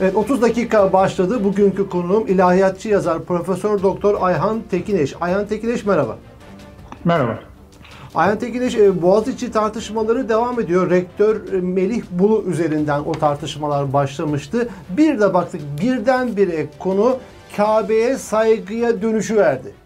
Evet 30 dakika başladı. Bugünkü konuğum ilahiyatçı yazar Profesör Doktor Ayhan Tekineş. Ayhan Tekineş merhaba. Merhaba. Ayhan Tekineş e, Boğaziçi tartışmaları devam ediyor. Rektör e, Melih Bulu üzerinden o tartışmalar başlamıştı. Bir de baktık birdenbire konu Kabe'ye saygıya dönüşü verdi.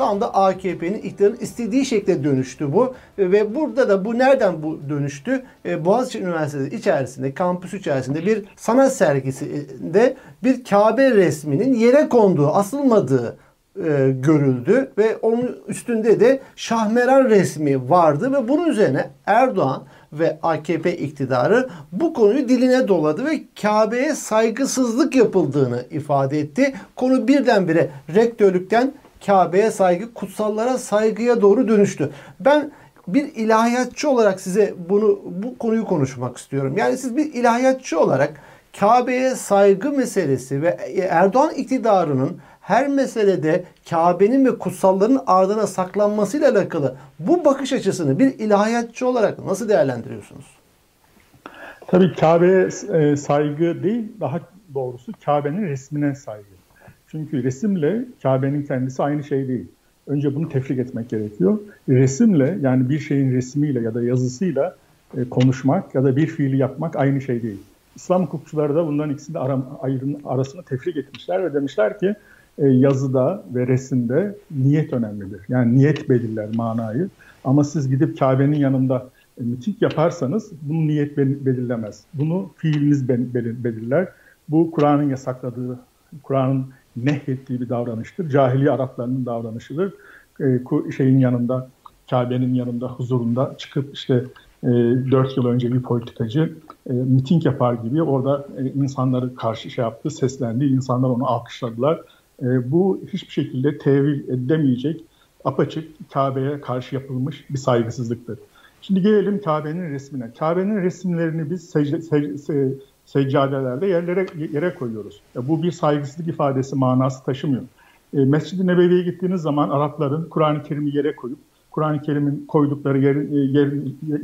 Tam da AKP'nin iktidarın istediği şekilde dönüştü bu. Ve burada da bu nereden bu dönüştü? E, Boğaziçi Üniversitesi içerisinde, kampüs içerisinde bir sanat sergisinde bir Kabe resminin yere konduğu, asılmadığı e, görüldü ve onun üstünde de Şahmeran resmi vardı ve bunun üzerine Erdoğan ve AKP iktidarı bu konuyu diline doladı ve Kabe'ye saygısızlık yapıldığını ifade etti. Konu birdenbire rektörlükten Kabe'ye saygı, kutsallara saygıya doğru dönüştü. Ben bir ilahiyatçı olarak size bunu bu konuyu konuşmak istiyorum. Yani siz bir ilahiyatçı olarak Kabe'ye saygı meselesi ve Erdoğan iktidarının her meselede Kabe'nin ve kutsalların ardına saklanmasıyla alakalı bu bakış açısını bir ilahiyatçı olarak nasıl değerlendiriyorsunuz? Tabii Kabe'ye e, saygı değil, daha doğrusu Kabe'nin resmine saygı. Çünkü resimle Kabe'nin kendisi aynı şey değil. Önce bunu tefrik etmek gerekiyor. Resimle yani bir şeyin resmiyle ya da yazısıyla e, konuşmak ya da bir fiili yapmak aynı şey değil. İslam hukukçuları da bunların ikisini ara, ayrın, arasını tefrik etmişler ve demişler ki e, yazıda ve resimde niyet önemlidir. Yani niyet belirler manayı. Ama siz gidip Kabe'nin yanında e, miting yaparsanız bunu niyet belirlemez. Bunu fiiliniz belirler. Bu Kur'an'ın yasakladığı, Kur'an'ın nehyettiği bir davranıştır. Cahiliye Araplarının davranışıdır. E, şeyin yanında, Kabe'nin yanında, huzurunda çıkıp işte e, 4 yıl önce bir politikacı e, miting yapar gibi orada e, insanları karşı şey yaptı, seslendi. İnsanlar onu alkışladılar. E, bu hiçbir şekilde tevil edemeyecek, apaçık Kabe'ye karşı yapılmış bir saygısızlıktır. Şimdi gelelim Kabe'nin resmine. Kabe'nin resimlerini biz secde, secde, seccadelerde yerlere yere koyuyoruz. Ya bu bir saygısızlık ifadesi manası taşımıyor. E, Mescid-i Nebevi'ye gittiğiniz zaman Arapların Kur'an-ı Kerim'i yere koyup Kur'an-ı Kerim'in koydukları yer, e, yer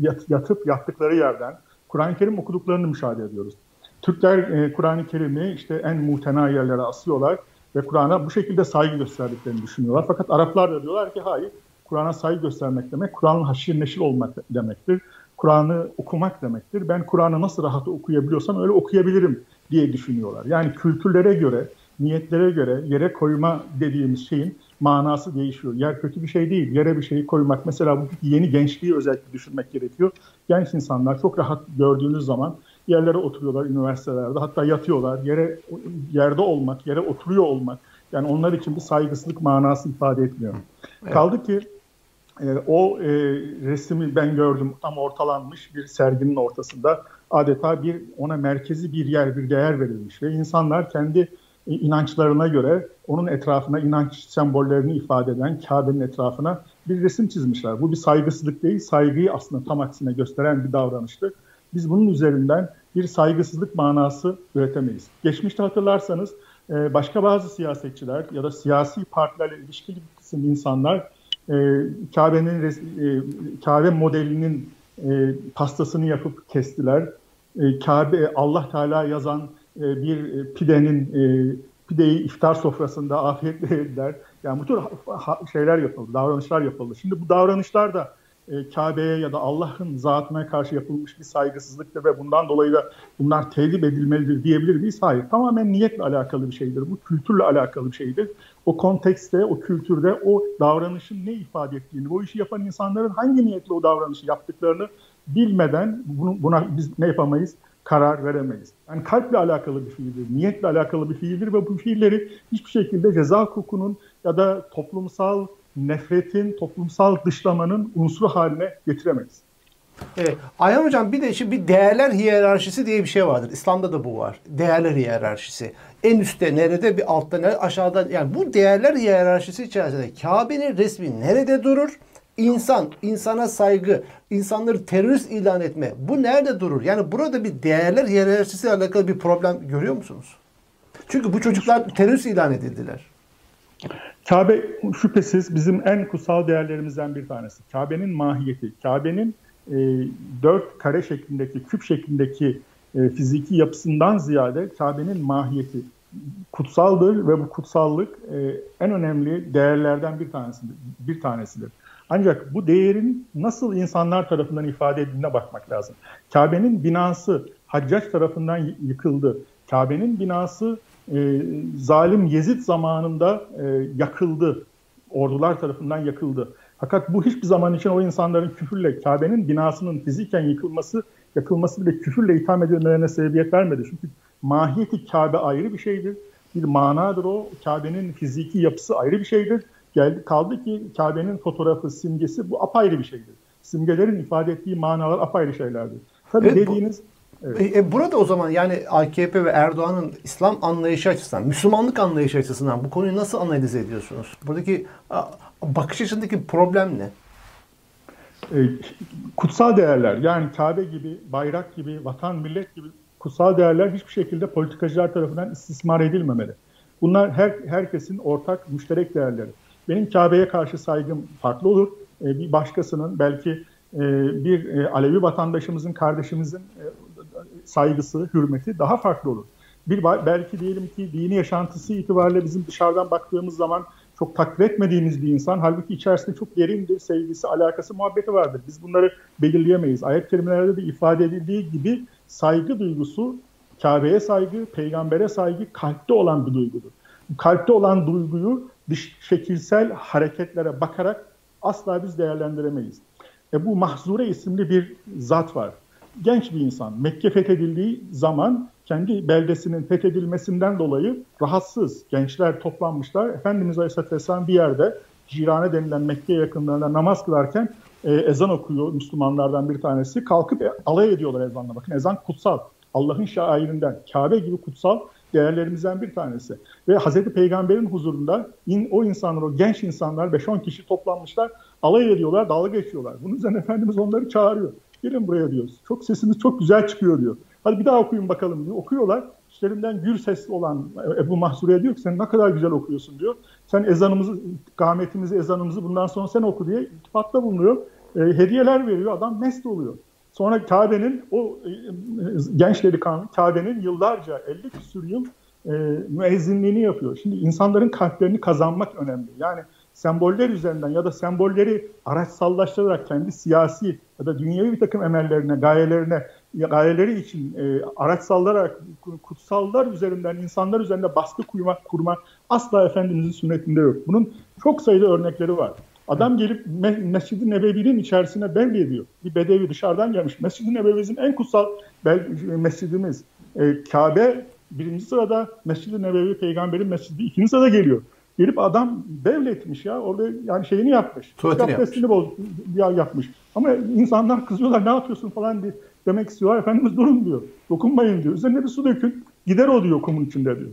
yat, yatıp yattıkları yerden Kur'an-ı Kerim okuduklarını müşahede ediyoruz. Türkler e, Kur'an-ı Kerim'i işte en muhtena yerlere asıyorlar ve Kur'an'a bu şekilde saygı gösterdiklerini düşünüyorlar. Fakat Araplar da diyorlar ki hayır, Kur'an'a saygı göstermek demek, Kur'an'la haşir neşir olmak demektir. Kur'an'ı okumak demektir. Ben Kur'an'ı nasıl rahat okuyabiliyorsam öyle okuyabilirim diye düşünüyorlar. Yani kültürlere göre, niyetlere göre yere koyma dediğimiz şeyin manası değişiyor. Yer kötü bir şey değil. Yere bir şeyi koymak. Mesela bu yeni gençliği özellikle düşünmek gerekiyor. Genç insanlar çok rahat gördüğünüz zaman yerlere oturuyorlar üniversitelerde. Hatta yatıyorlar. Yere yerde olmak, yere oturuyor olmak. Yani onlar için bir saygısızlık manası ifade etmiyor. Evet. Kaldı ki e, o e, resmi ben gördüm tam ortalanmış bir serginin ortasında adeta bir ona merkezi bir yer, bir değer verilmiş ve insanlar kendi inançlarına göre onun etrafına inanç sembollerini ifade eden Kabe'nin etrafına bir resim çizmişler. Bu bir saygısızlık değil, saygıyı aslında tam aksine gösteren bir davranıştır. Biz bunun üzerinden bir saygısızlık manası üretemeyiz. Geçmişte hatırlarsanız e, başka bazı siyasetçiler ya da siyasi partilerle ilişkili kısım insanlar e, Kabe'nin e, Kabe modelinin e, pastasını yapıp kestiler. E, Kabe Allah Teala yazan e, bir pidenin e, pideyi iftar sofrasında afiyetle yediler. Yani bu tür şeyler yapıldı, davranışlar yapıldı. Şimdi bu davranışlar da e, Kabe'ye ya da Allah'ın zatına karşı yapılmış bir saygısızlıktır ve bundan dolayı da bunlar tedip edilmelidir diyebilir miyiz? Hayır. Tamamen niyetle alakalı bir şeydir. Bu kültürle alakalı bir şeydir. O kontekste, o kültürde o davranışın ne ifade ettiğini, o işi yapan insanların hangi niyetle o davranışı yaptıklarını bilmeden bunu, buna biz ne yapamayız? Karar veremeyiz. Yani kalple alakalı bir fiildir, niyetle alakalı bir fiildir ve bu fiilleri hiçbir şekilde ceza hukukunun ya da toplumsal nefretin, toplumsal dışlamanın unsuru haline getiremeyiz. Evet. Ayhan Hocam bir de şimdi bir değerler hiyerarşisi diye bir şey vardır. İslam'da da bu var. Değerler hiyerarşisi. En üstte nerede bir altta nerede aşağıda yani bu değerler hiyerarşisi içerisinde Kabe'nin resmi nerede durur? İnsan, insana saygı, insanları terörist ilan etme bu nerede durur? Yani burada bir değerler hiyerarşisi ile alakalı bir problem görüyor musunuz? Çünkü bu çocuklar terörist ilan edildiler. Kabe şüphesiz bizim en kutsal değerlerimizden bir tanesi. Kabe'nin mahiyeti, Kabe'nin e, dört kare şeklindeki, küp şeklindeki e, fiziki yapısından ziyade Kabe'nin mahiyeti kutsaldır ve bu kutsallık e, en önemli değerlerden bir tanesidir. Bir tanesidir. Ancak bu değerin nasıl insanlar tarafından ifade edildiğine bakmak lazım. Kabe'nin binası Haccac tarafından yıkıldı. Kabe'nin binası e, zalim Yezid zamanında e, yakıldı. Ordular tarafından yakıldı. Fakat bu hiçbir zaman için o insanların küfürle Kabe'nin binasının fiziken yıkılması, yakılması bile küfürle itham edilmelerine sebebiyet vermedi. Çünkü mahiyeti Kabe ayrı bir şeydir. Bir manadır o. Kabe'nin fiziki yapısı ayrı bir şeydir. Geldi, kaldı ki Kabe'nin fotoğrafı, simgesi bu apayrı bir şeydir. Simgelerin ifade ettiği manalar apayrı şeylerdir. Tabii evet, dediğiniz... Bu, evet. e, burada o zaman yani AKP ve Erdoğan'ın İslam anlayışı açısından, Müslümanlık anlayışı açısından bu konuyu nasıl analiz ediyorsunuz? Buradaki bakış açısındaki problem ne? E, kutsal değerler yani Kabe gibi, bayrak gibi, vatan, millet gibi kutsal değerler hiçbir şekilde politikacılar tarafından istismar edilmemeli. Bunlar her herkesin ortak müşterek değerleri. Benim Kabe'ye karşı saygım farklı olur. E, bir başkasının belki e, bir e, Alevi vatandaşımızın, kardeşimizin e, saygısı, hürmeti daha farklı olur. Bir belki diyelim ki dini yaşantısı itibariyle bizim dışarıdan baktığımız zaman çok takdir etmediğimiz bir insan. Halbuki içerisinde çok derindir, sevgisi, alakası, muhabbeti vardır. Biz bunları belirleyemeyiz. Ayet kelimelerde de ifade edildiği gibi saygı duygusu, Kabe'ye saygı, peygambere saygı kalpte olan bir duygudur. Kalpte olan duyguyu dış şekilsel hareketlere bakarak asla biz değerlendiremeyiz. E bu Mahzure isimli bir zat var. Genç bir insan. Mekke fethedildiği zaman kendi beldesinin fethedilmesinden dolayı rahatsız. Gençler toplanmışlar. Efendimiz Aleyhisselatü Vesselam bir yerde Cirane denilen Mekke yakınlarında namaz kılarken e, ezan okuyor Müslümanlardan bir tanesi. Kalkıp e, alay ediyorlar ezanla. Bakın ezan kutsal. Allah'ın şairinden. Kabe gibi kutsal değerlerimizden bir tanesi. Ve Hazreti Peygamber'in huzurunda in, o insanlar, o genç insanlar 5-10 kişi toplanmışlar. Alay ediyorlar, dalga geçiyorlar. Bunun üzerine Efendimiz onları çağırıyor. Gelin buraya diyoruz. Çok sesiniz çok güzel çıkıyor diyor. Hadi bir daha okuyun bakalım diyor. Okuyorlar. İşlerinden gür sesli olan Ebu Mahsure'ye diyor ki sen ne kadar güzel okuyorsun diyor. Sen ezanımızı, kâmetimizi, ezanımızı bundan sonra sen oku diye iltifatta bulunuyor. E, hediyeler veriyor. Adam mest oluyor. Sonra Kabe'nin o e, gençleri Kabe'nin yıllarca 50 küsur yıl e, müezzinliğini yapıyor. Şimdi insanların kalplerini kazanmak önemli. Yani semboller üzerinden ya da sembolleri araçsallaştırarak kendi siyasi ya da dünyevi bir takım emellerine, gayelerine, gayeleri için e, araçsallarak kutsallar üzerinden, insanlar üzerinde baskı kurmak, kurma asla Efendimizin sünnetinde yok. Bunun çok sayıda örnekleri var. Adam gelip Me Mescid-i Nebevi'nin içerisine belli ediyor. Bir bedevi dışarıdan gelmiş. Mescid-i Nebevi'nin en kutsal mescidimiz. E, Kabe birinci sırada, Mescid-i Nebevi peygamberin mescidi ikinci sırada geliyor. Gelip adam devletmiş ya. Orada yani şeyini yapmış. Tuvaletini yapmış. Boz, ya yapmış. Ama insanlar kızıyorlar ne yapıyorsun falan diye demek istiyorlar. Efendimiz durun diyor. Dokunmayın diyor. Üzerine bir su dökün. Gider o diyor kumun içinde diyor.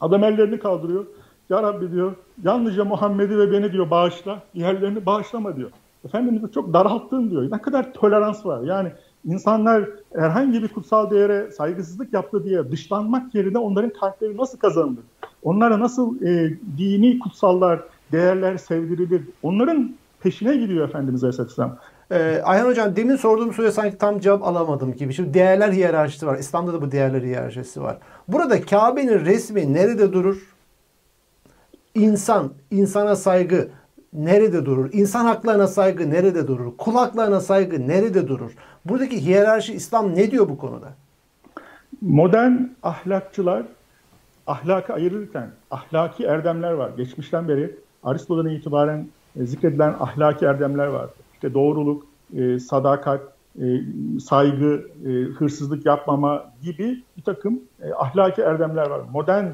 Adam ellerini kaldırıyor. Ya Rabbi diyor yalnızca Muhammed'i ve beni diyor bağışla. Diğerlerini bağışlama diyor. Efendimiz'i çok daralttın diyor. Ne kadar tolerans var. Yani insanlar herhangi bir kutsal değere saygısızlık yaptı diye dışlanmak yerine onların kalpleri nasıl kazanılır? Onlara nasıl e, dini kutsallar, değerler sevdirilir? Onların peşine gidiyor Efendimiz Aleyhisselam. Ee, Ayhan Hocam demin sorduğum soruya sanki tam cevap alamadım gibi. Şimdi değerler hiyerarşisi var. İslam'da da bu değerler hiyerarşisi var. Burada Kabe'nin resmi nerede durur? İnsan, insana saygı nerede durur? İnsan haklarına saygı nerede durur? Kul haklarına saygı nerede durur? Buradaki hiyerarşi İslam ne diyor bu konuda? Modern ahlakçılar ahlakı ayırırken ahlaki erdemler var. Geçmişten beri Aristo'dan itibaren e, zikredilen ahlaki erdemler var. İşte doğruluk, e, sadakat, e, saygı, hırsızlık yapmama gibi bir takım ahlaki erdemler var. Modern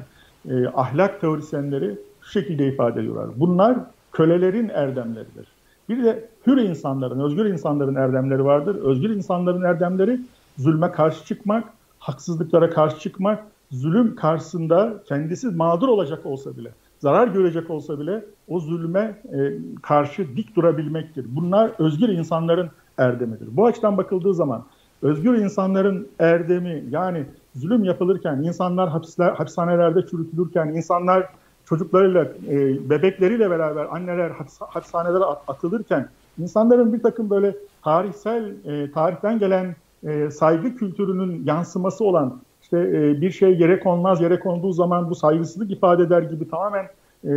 ahlak teorisyenleri şu şekilde ifade ediyorlar. Bunlar kölelerin erdemleridir. Bir de hür insanların, özgür insanların erdemleri vardır. Özgür insanların erdemleri zulme karşı çıkmak, haksızlıklara karşı çıkmak, zulüm karşısında kendisi mağdur olacak olsa bile, zarar görecek olsa bile o zulme e, karşı dik durabilmektir. Bunlar özgür insanların erdemidir. Bu açıdan bakıldığı zaman özgür insanların erdemi yani zulüm yapılırken, insanlar hapisler, hapishanelerde çürütülürken, insanlar çocuklarıyla, e, bebekleriyle beraber anneler hapis, hapishanelere atılırken insanların bir takım böyle tarihsel, e, tarihten gelen e, saygı kültürünün yansıması olan işte e, bir şey yere konmaz, yere konduğu zaman bu saygısızlık ifade eder gibi tamamen e,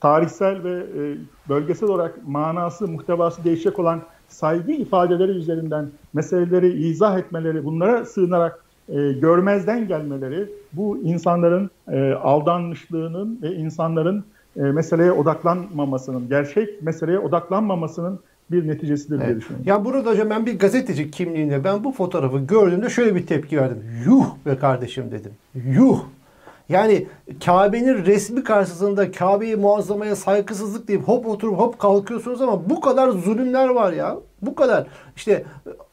tarihsel ve e, bölgesel olarak manası, muhtevası değişecek olan saygı ifadeleri üzerinden meseleleri izah etmeleri, bunlara sığınarak e, görmezden gelmeleri bu insanların e, aldanmışlığının ve insanların e, meseleye odaklanmamasının, gerçek meseleye odaklanmamasının bir neticesidir evet. diye düşünüyorum. Ya burada hocam ben bir gazeteci kimliğinde ben bu fotoğrafı gördüğümde şöyle bir tepki verdim. Yuh be kardeşim dedim. Yuh. Yani Kabe'nin resmi karşısında Kabe'yi muazzamaya saygısızlık deyip hop oturup hop kalkıyorsunuz ama bu kadar zulümler var ya. Bu kadar. İşte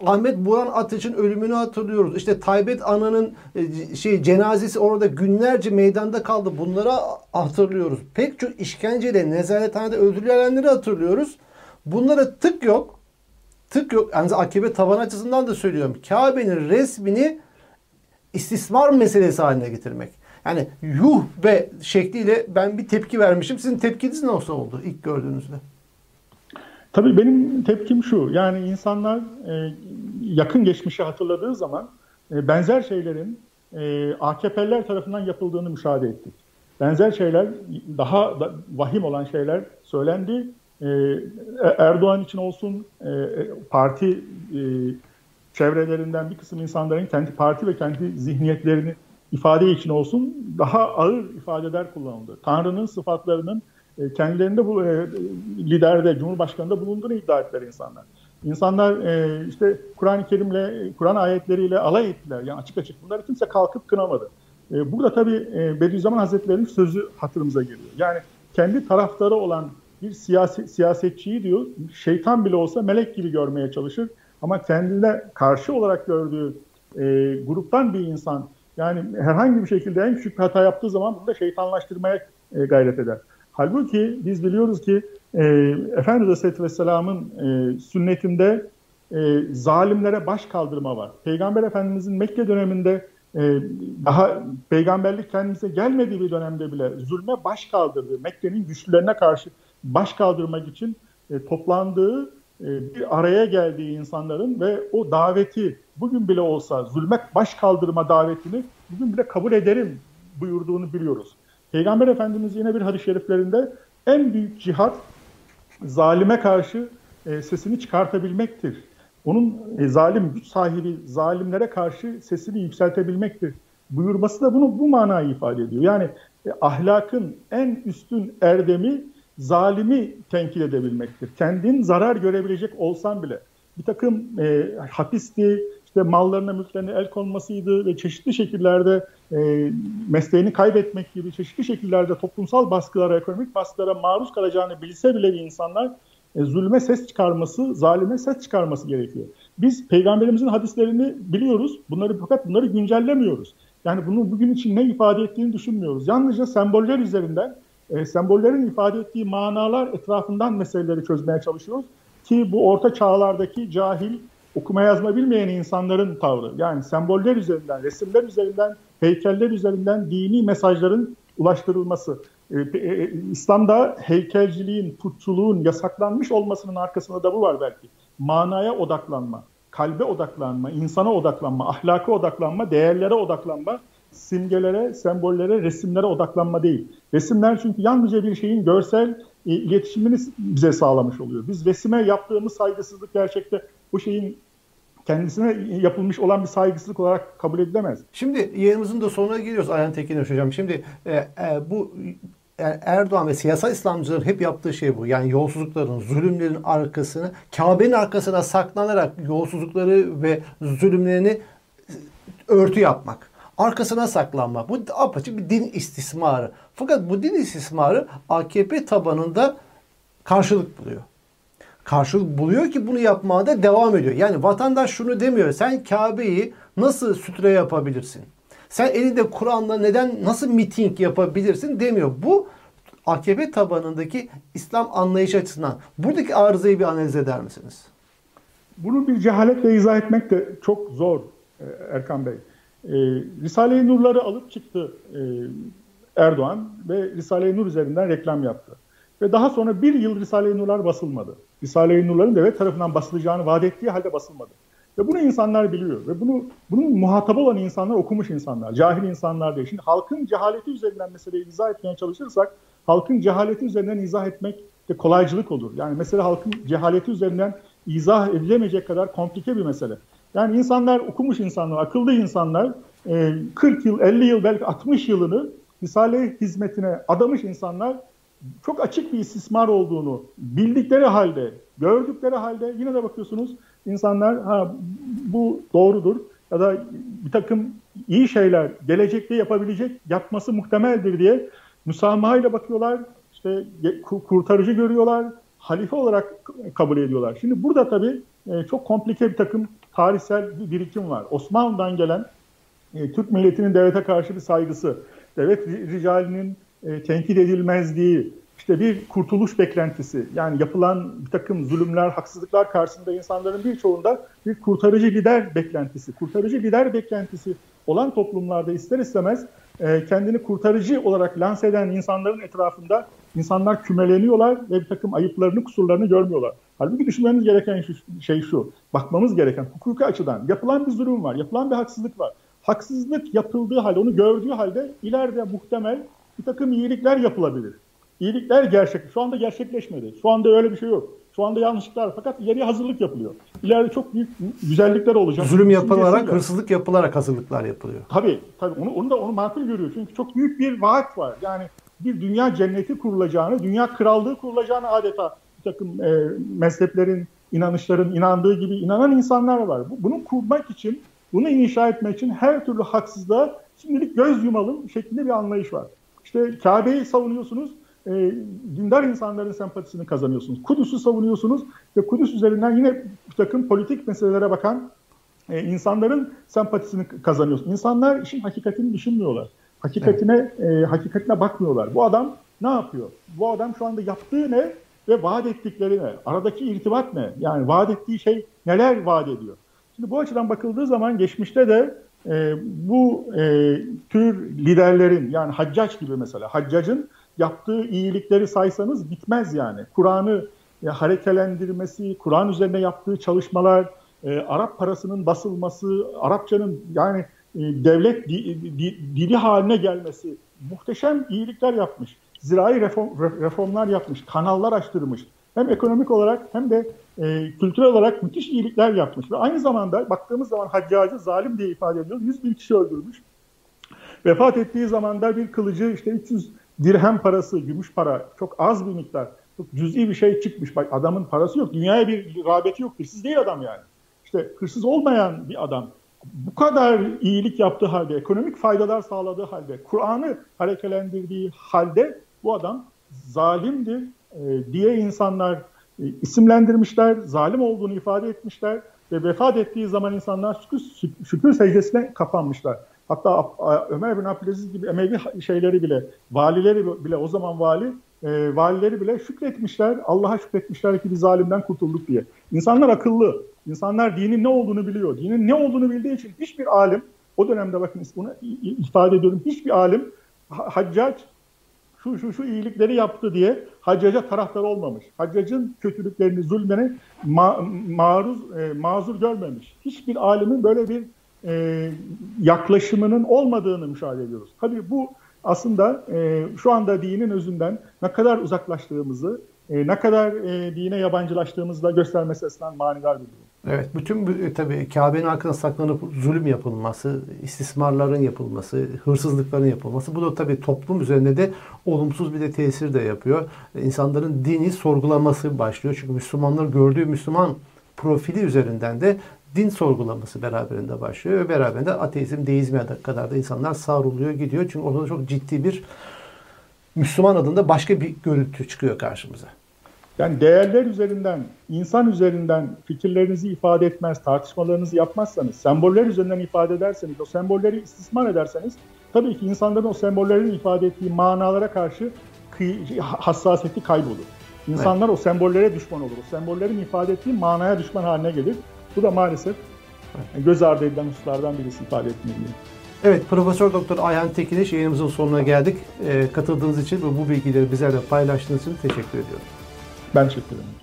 Ahmet Buran Ateş'in ölümünü hatırlıyoruz. İşte Taybet Ana'nın e, şey cenazesi orada günlerce meydanda kaldı. Bunları hatırlıyoruz. Pek çok işkenceyle nezarethanede öldürülenleri hatırlıyoruz. Bunlara tık yok. Tık yok. Yani AKP taban açısından da söylüyorum. Kabe'nin resmini istismar meselesi haline getirmek. Yani yuh be şekliyle ben bir tepki vermişim. Sizin tepkiniz nasıl oldu ilk gördüğünüzde? Tabii benim tepkim şu. Yani insanlar e, yakın geçmişi hatırladığı zaman e, benzer şeylerin e, AKP'ler tarafından yapıldığını müşahede ettik. Benzer şeyler, daha da, vahim olan şeyler söylendi. E, Erdoğan için olsun, e, parti e, çevrelerinden bir kısım insanların kendi parti ve kendi zihniyetlerini ifade için olsun daha ağır ifadeler kullanıldı. Tanrı'nın sıfatlarının kendilerinde bu liderde, Cumhurbaşkanı'nda bulunduğunu iddia ettiler insanlar. İnsanlar işte Kur'an-ı Kerim'le, Kur'an ayetleriyle alay ettiler. Yani açık açık bunları kimse kalkıp kınamadı. Burada tabii Bediüzzaman Hazretleri'nin sözü hatırımıza geliyor. Yani kendi taraftarı olan bir siyasi, siyasetçiyi diyor, şeytan bile olsa melek gibi görmeye çalışır. Ama kendine karşı olarak gördüğü e, gruptan bir insan yani herhangi bir şekilde en küçük bir hata yaptığı zaman bunu da şeytanlaştırmaya e, gayret eder. Halbuki biz biliyoruz ki e, Efendimiz Aleyhisselatü Vesselam'ın e, sünnetinde e, zalimlere baş kaldırma var. Peygamber Efendimizin Mekke döneminde e, daha peygamberlik kendimize gelmediği bir dönemde bile zulme baş kaldırdığı, Mekke'nin güçlülerine karşı baş kaldırmak için e, toplandığı e, bir araya geldiği insanların ve o daveti bugün bile olsa zulme baş kaldırma davetini bugün bile kabul ederim buyurduğunu biliyoruz. Peygamber Efendimiz yine bir hadis-i şeriflerinde en büyük cihat zalime karşı e, sesini çıkartabilmektir. Onun zalim güç sahibi zalimlere karşı sesini yükseltebilmektir. Buyurması da bunu bu manayı ifade ediyor. Yani ahlakın en üstün erdemi zalimi tenkit edebilmektir. Kendin zarar görebilecek olsan bile bir takım e, hapisti, işte mallarına, mülklerine el konmasıydı ve çeşitli şekillerde e, mesleğini kaybetmek gibi çeşitli şekillerde toplumsal baskılara, ekonomik baskılara maruz kalacağını bilse bile insanlar e, zulme ses çıkarması, zalime ses çıkarması gerekiyor. Biz peygamberimizin hadislerini biliyoruz. Bunları fakat bunları güncellemiyoruz. Yani bunu bugün için ne ifade ettiğini düşünmüyoruz. Yalnızca semboller üzerinden, e, sembollerin ifade ettiği manalar etrafından meseleleri çözmeye çalışıyoruz. Ki bu orta çağlardaki cahil, okuma yazma bilmeyen insanların tavrı. Yani semboller üzerinden, resimler üzerinden, heykeller üzerinden dini mesajların ulaştırılması. E, e, İslam'da heykelciliğin, putçuluğun yasaklanmış olmasının arkasında da bu var belki. Manaya odaklanma, kalbe odaklanma, insana odaklanma, ahlaka odaklanma, değerlere odaklanma, simgelere, sembollere, resimlere odaklanma değil. Resimler çünkü yalnızca bir şeyin görsel e, iletişimini bize sağlamış oluyor. Biz resime yaptığımız saygısızlık gerçekte bu şeyin kendisine yapılmış olan bir saygısızlık olarak kabul edilemez. Şimdi yayınımızın da sonuna geliyoruz Ayhan Tekin Hocam. Şimdi e, e, bu Erdoğan ve siyasal İslamcıların hep yaptığı şey bu. Yani yolsuzlukların, zulümlerin arkasını, Kabe'nin arkasına saklanarak yolsuzlukları ve zulümlerini örtü yapmak. Arkasına saklanmak. Bu apaçık bir din istismarı. Fakat bu din istismarı AKP tabanında karşılık buluyor karşılık buluyor ki bunu yapmaya da devam ediyor. Yani vatandaş şunu demiyor. Sen Kabe'yi nasıl sütre yapabilirsin? Sen elinde Kur'an'la neden nasıl miting yapabilirsin demiyor. Bu AKP tabanındaki İslam anlayış açısından buradaki arızayı bir analiz eder misiniz? Bunu bir cehaletle izah etmek de çok zor e, Erkan Bey. E, Risale-i Nur'ları alıp çıktı e, Erdoğan ve Risale-i Nur üzerinden reklam yaptı. Ve daha sonra bir yıl Risale-i Nurlar basılmadı. Risale-i Nurların devlet tarafından basılacağını vaat ettiği halde basılmadı. Ve bunu insanlar biliyor. Ve bunu bunun muhatabı olan insanlar okumuş insanlar. Cahil insanlar değil. Şimdi halkın cehaleti üzerinden meseleyi izah etmeye çalışırsak halkın cehaleti üzerinden izah etmek de kolaycılık olur. Yani mesela halkın cehaleti üzerinden izah edilemeyecek kadar komplike bir mesele. Yani insanlar, okumuş insanlar, akıllı insanlar 40 yıl, 50 yıl, belki 60 yılını Risale hizmetine adamış insanlar çok açık bir istismar olduğunu bildikleri halde, gördükleri halde yine de bakıyorsunuz insanlar ha bu doğrudur ya da bir takım iyi şeyler gelecekte yapabilecek, yapması muhtemeldir diye müsamahayla bakıyorlar, işte kurtarıcı görüyorlar, halife olarak kabul ediyorlar. Şimdi burada tabii e, çok komplike bir takım tarihsel bir birikim var. Osmanlı'dan gelen e, Türk milletinin devlete karşı bir saygısı, devlet ricalinin e, tenkit edilmezliği, işte bir kurtuluş beklentisi yani yapılan bir takım zulümler, haksızlıklar karşısında insanların birçoğunda bir kurtarıcı lider beklentisi, kurtarıcı lider beklentisi olan toplumlarda ister istemez e, kendini kurtarıcı olarak lanse eden insanların etrafında insanlar kümeleniyorlar ve bir takım ayıplarını, kusurlarını görmüyorlar. Halbuki düşünmemiz gereken şey şu, bakmamız gereken hukuki açıdan yapılan bir zulüm var, yapılan bir haksızlık var. Haksızlık yapıldığı halde, onu gördüğü halde ileride muhtemel bir takım iyilikler yapılabilir. İyilikler gerçek. Şu anda gerçekleşmedi. Şu anda öyle bir şey yok. Şu anda yanlışlıklar fakat ileriye hazırlık yapılıyor. İleride çok büyük güzellikler olacak. Zulüm yapılarak, hırsızlık yapılarak hazırlıklar yapılıyor. Tabii, tabii. Onu, onu da onu makul görüyor. Çünkü çok büyük bir vaat var. Yani bir dünya cenneti kurulacağını, dünya krallığı kurulacağını adeta bir takım e, mezheplerin, inanışların inandığı gibi inanan insanlar var. Bunu kurmak için, bunu inşa etmek için her türlü haksızlığa şimdilik göz yumalım şeklinde bir anlayış var. İşte Kabe'yi savunuyorsunuz, e, dindar insanların sempatisini kazanıyorsunuz. Kudüs'ü savunuyorsunuz ve Kudüs üzerinden yine bir takım politik meselelere bakan e, insanların sempatisini kazanıyorsunuz. İnsanlar işin hakikatini düşünmüyorlar. Hakikatine evet. e, hakikatine bakmıyorlar. Bu adam ne yapıyor? Bu adam şu anda yaptığı ne ve vaat ettikleri ne? Aradaki irtibat ne? Yani vaat ettiği şey neler vaat ediyor? Şimdi bu açıdan bakıldığı zaman geçmişte de e, bu e, tür liderlerin yani Haccac gibi mesela Haccac'ın yaptığı iyilikleri saysanız bitmez yani. Kur'an'ı e, harekelendirmesi, Kur'an üzerine yaptığı çalışmalar, e, Arap parasının basılması, Arapçanın yani devlet di, di, dili haline gelmesi muhteşem iyilikler yapmış. Zirai reform, reformlar yapmış, kanallar açtırmış. Hem ekonomik olarak hem de e, kültürel olarak müthiş iyilikler yapmış. Ve aynı zamanda baktığımız zaman Haccacı zalim diye ifade ediyor. 100 bin kişi öldürmüş. Vefat ettiği zaman da bir kılıcı işte 300 dirhem parası, gümüş para çok az bir miktar. Çok cüz'i bir şey çıkmış. Bak adamın parası yok. Dünyaya bir rağbeti yok. Hırsız değil adam yani. İşte hırsız olmayan bir adam bu kadar iyilik yaptığı halde, ekonomik faydalar sağladığı halde, Kur'an'ı harekelendirdiği halde bu adam zalimdir e, diye insanlar e, isimlendirmişler, zalim olduğunu ifade etmişler ve vefat ettiği zaman insanlar şükür, şükür secdesine kapanmışlar. Hatta Ömer bin Abdülaziz gibi Emevi şeyleri bile, valileri bile o zaman vali, e, valileri bile şükretmişler. Allah'a şükretmişler ki bir zalimden kurtulduk diye. İnsanlar akıllı. İnsanlar dinin ne olduğunu biliyor. Dinin ne olduğunu bildiği için hiçbir alim, o dönemde bakın bunu ifade ediyorum, hiçbir alim haccac şu şu şu iyilikleri yaptı diye haccaca taraftar olmamış. Haccacın kötülüklerini, zulmeni ma maruz, e, mazur görmemiş. Hiçbir alimin böyle bir e, yaklaşımının olmadığını müşahede ediyoruz. Tabii bu aslında e, şu anda dinin özünden ne kadar uzaklaştığımızı, e, ne kadar e, dine yabancılaştığımızı da göstermesi açısından manidar bir durum. Evet, bütün e, tabii Kabe'nin arkasına saklanıp zulüm yapılması, istismarların yapılması, hırsızlıkların yapılması bu da tabii toplum üzerinde de olumsuz bir de tesir de yapıyor. İnsanların dini sorgulaması başlıyor. Çünkü Müslümanlar gördüğü Müslüman profili üzerinden de din sorgulaması beraberinde başlıyor ve beraberinde ateizm, deizme kadar da insanlar savruluyor gidiyor. Çünkü orada çok ciddi bir Müslüman adında başka bir görüntü çıkıyor karşımıza. Yani değerler üzerinden, insan üzerinden fikirlerinizi ifade etmez, tartışmalarınızı yapmazsanız, semboller üzerinden ifade ederseniz, o sembolleri istismar ederseniz, tabii ki insanların o sembollerin ifade ettiği manalara karşı hassasiyeti kaybolur. İnsanlar evet. o sembollere düşman olur. O sembollerin ifade ettiği manaya düşman haline gelir. Bu da maalesef göz ardı edilen hususlardan birisi ifade etmeliyim. Evet, Profesör Doktor Ayhan Tekiniş yayınımızın sonuna geldik. E, katıldığınız için ve bu bilgileri bizlerle paylaştığınız için teşekkür ediyorum. Ben teşekkür ederim.